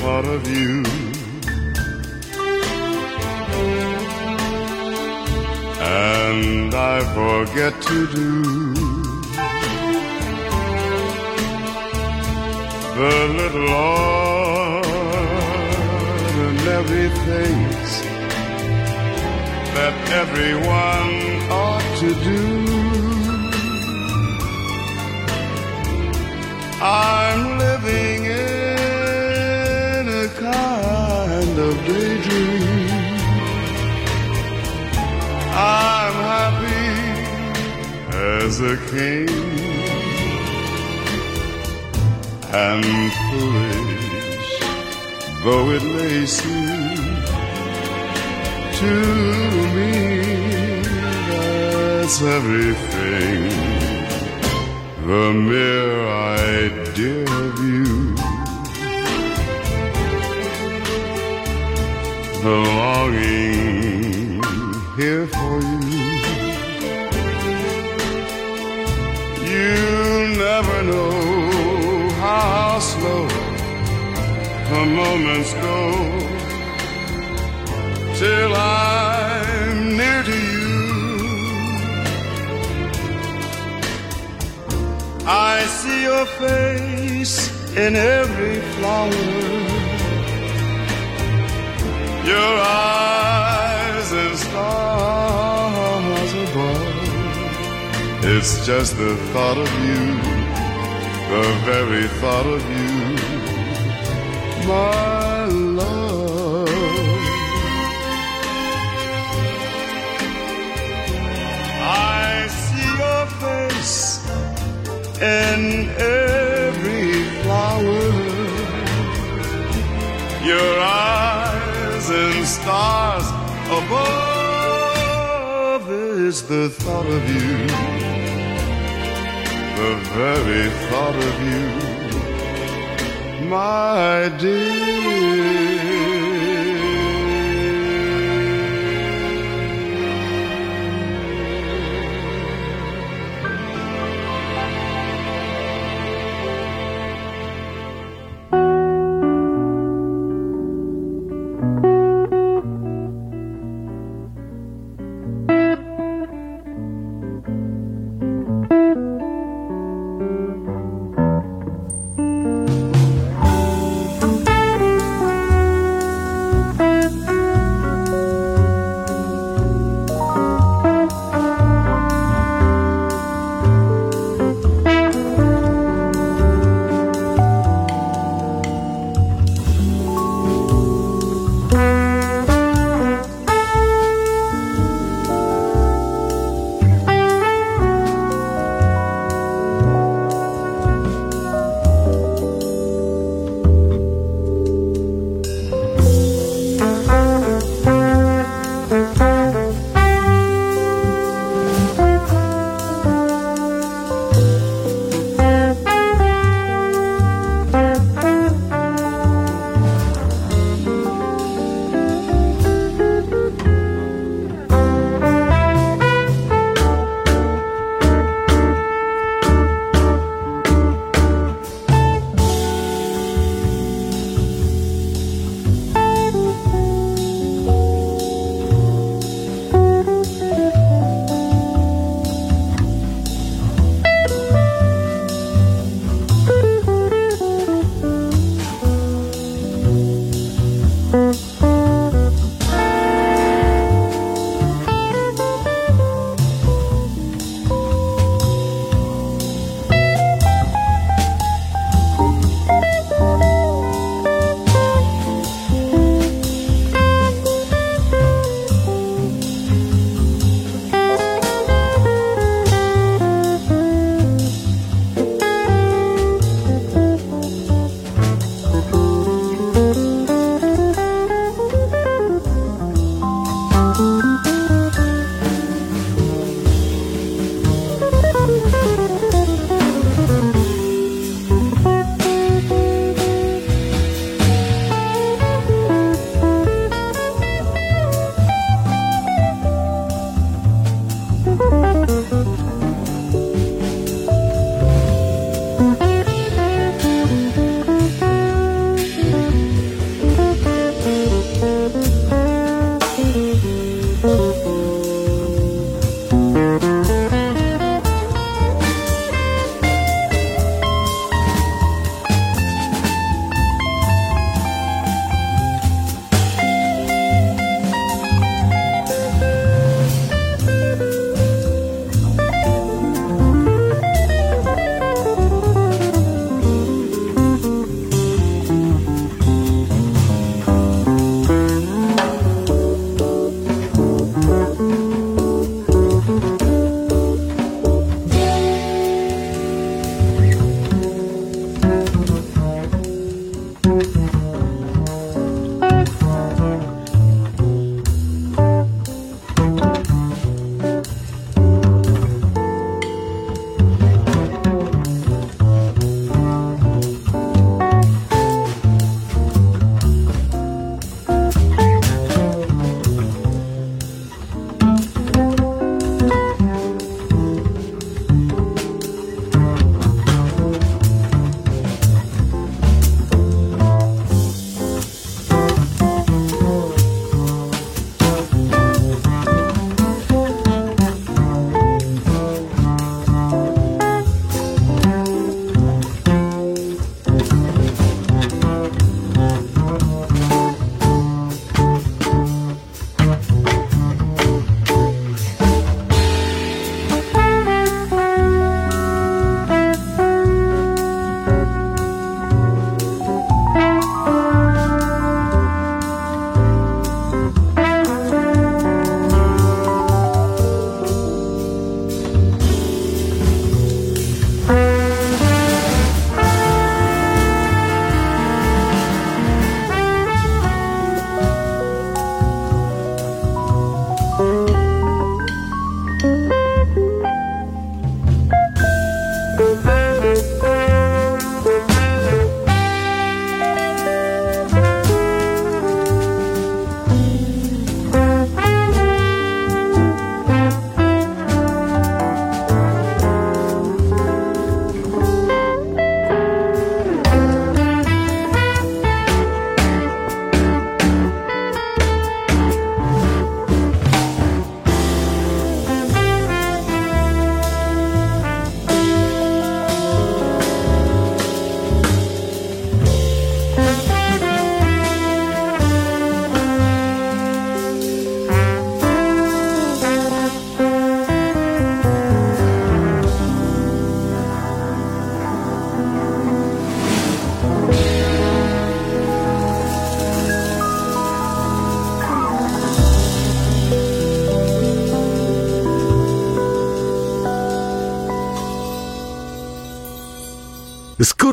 Thought of you and I forget to do the little ordinary things that everyone ought to do. I'm living of daydream. I'm happy as a king and foolish though it may seem to me that's everything the mere idea of you the longing here for you. You never know how slow the moments go till I'm near to you. I see your face in every flower. Your eyes and stars above. It's just the thought of you, the very thought of you, my love. I see your face in every flower. Your eyes and stars above is the thought of you, the very thought of you, my dear.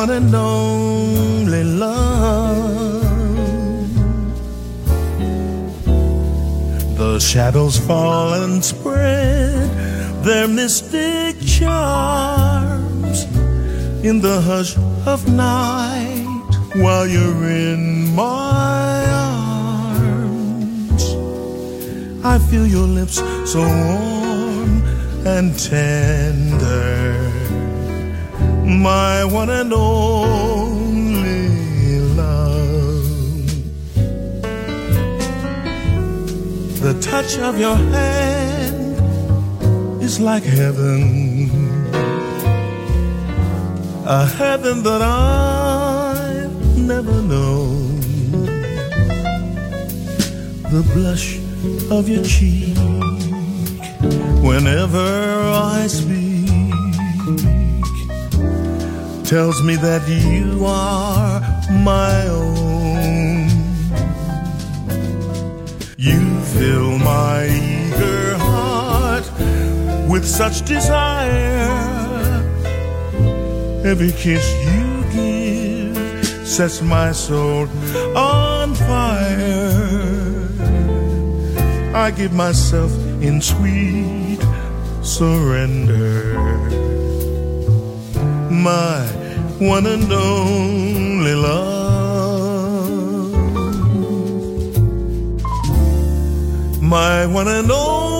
One and only love. The shadows fall and spread their mystic charms in the hush of night while you're in my arms. I feel your lips so warm and tender, my one and only love. The touch of your hand is like heaven, a heaven that I've never known. The blush of your cheek whenever I speak tells me that you are my own. You fill my eager heart with such desire. Every kiss you give sets my soul on fire. I give myself in sweet surrender. My one and only love. My one and only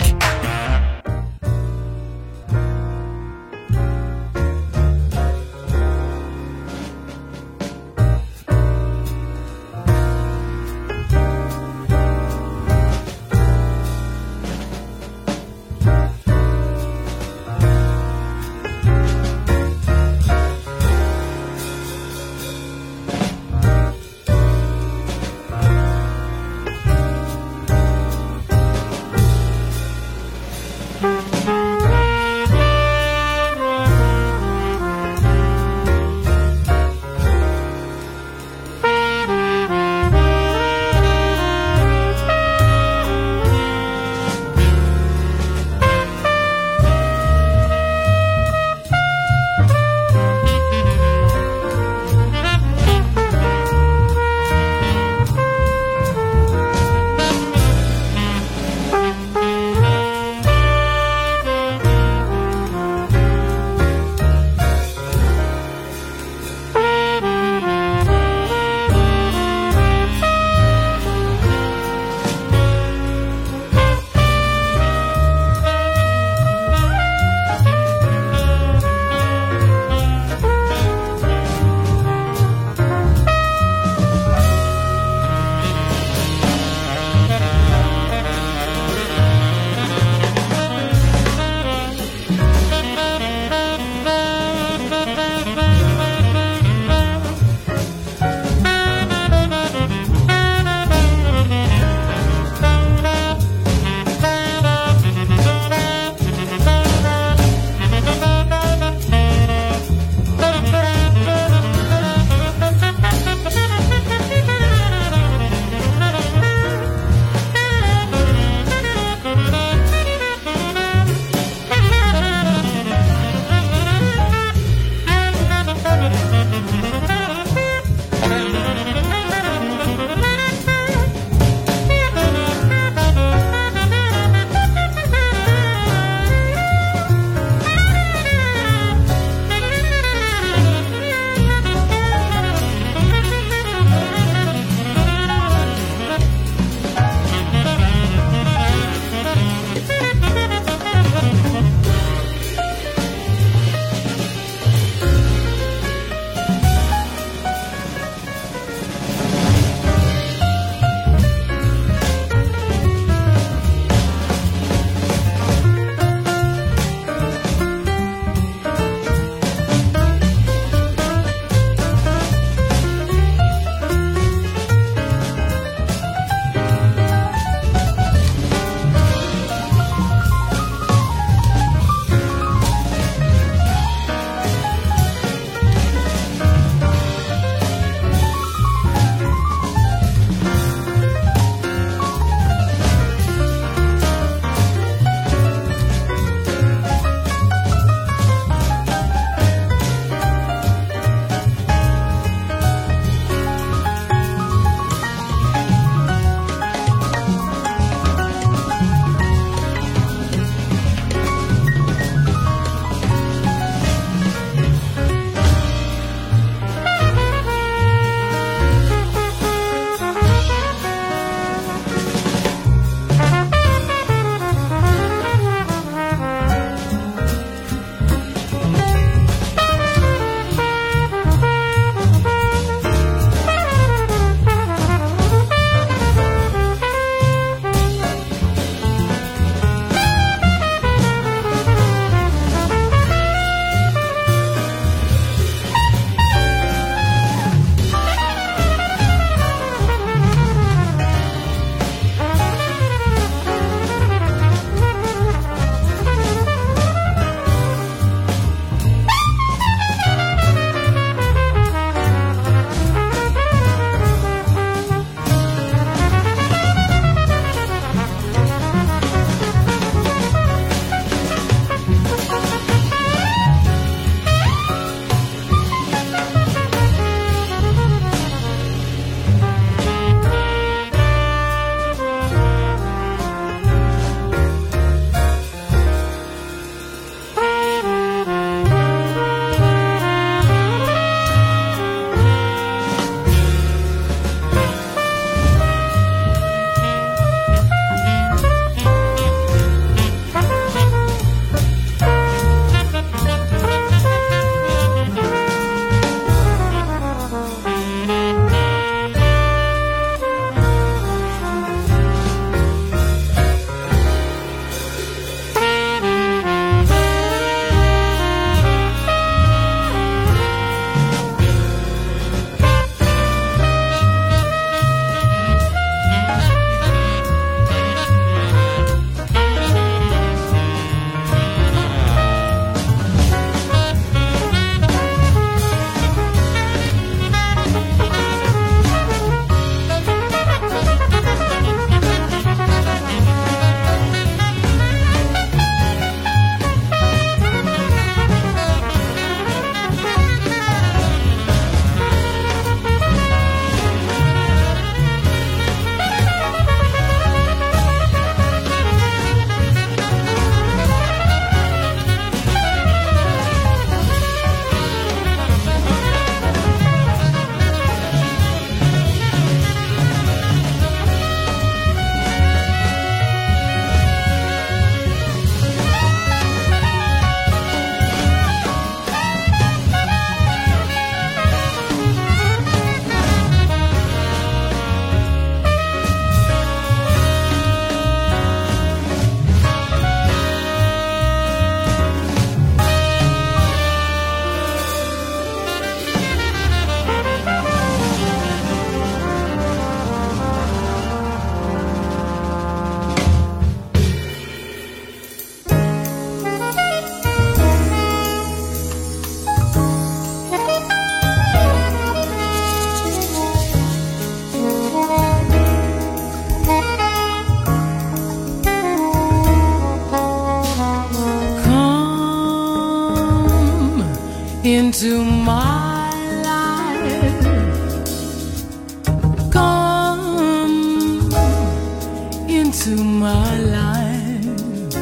into my life.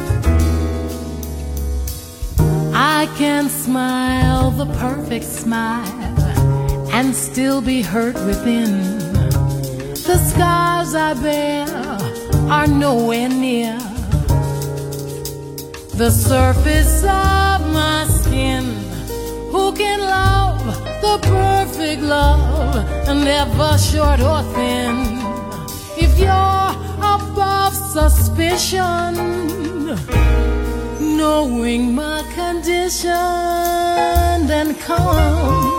I can smile the perfect smile and still be hurt within. The scars I bear are nowhere near the surface of my skin. Who can love the perfect love and never short or thin? If you're suspicion, knowing my condition, then come.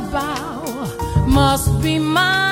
bow must be mine.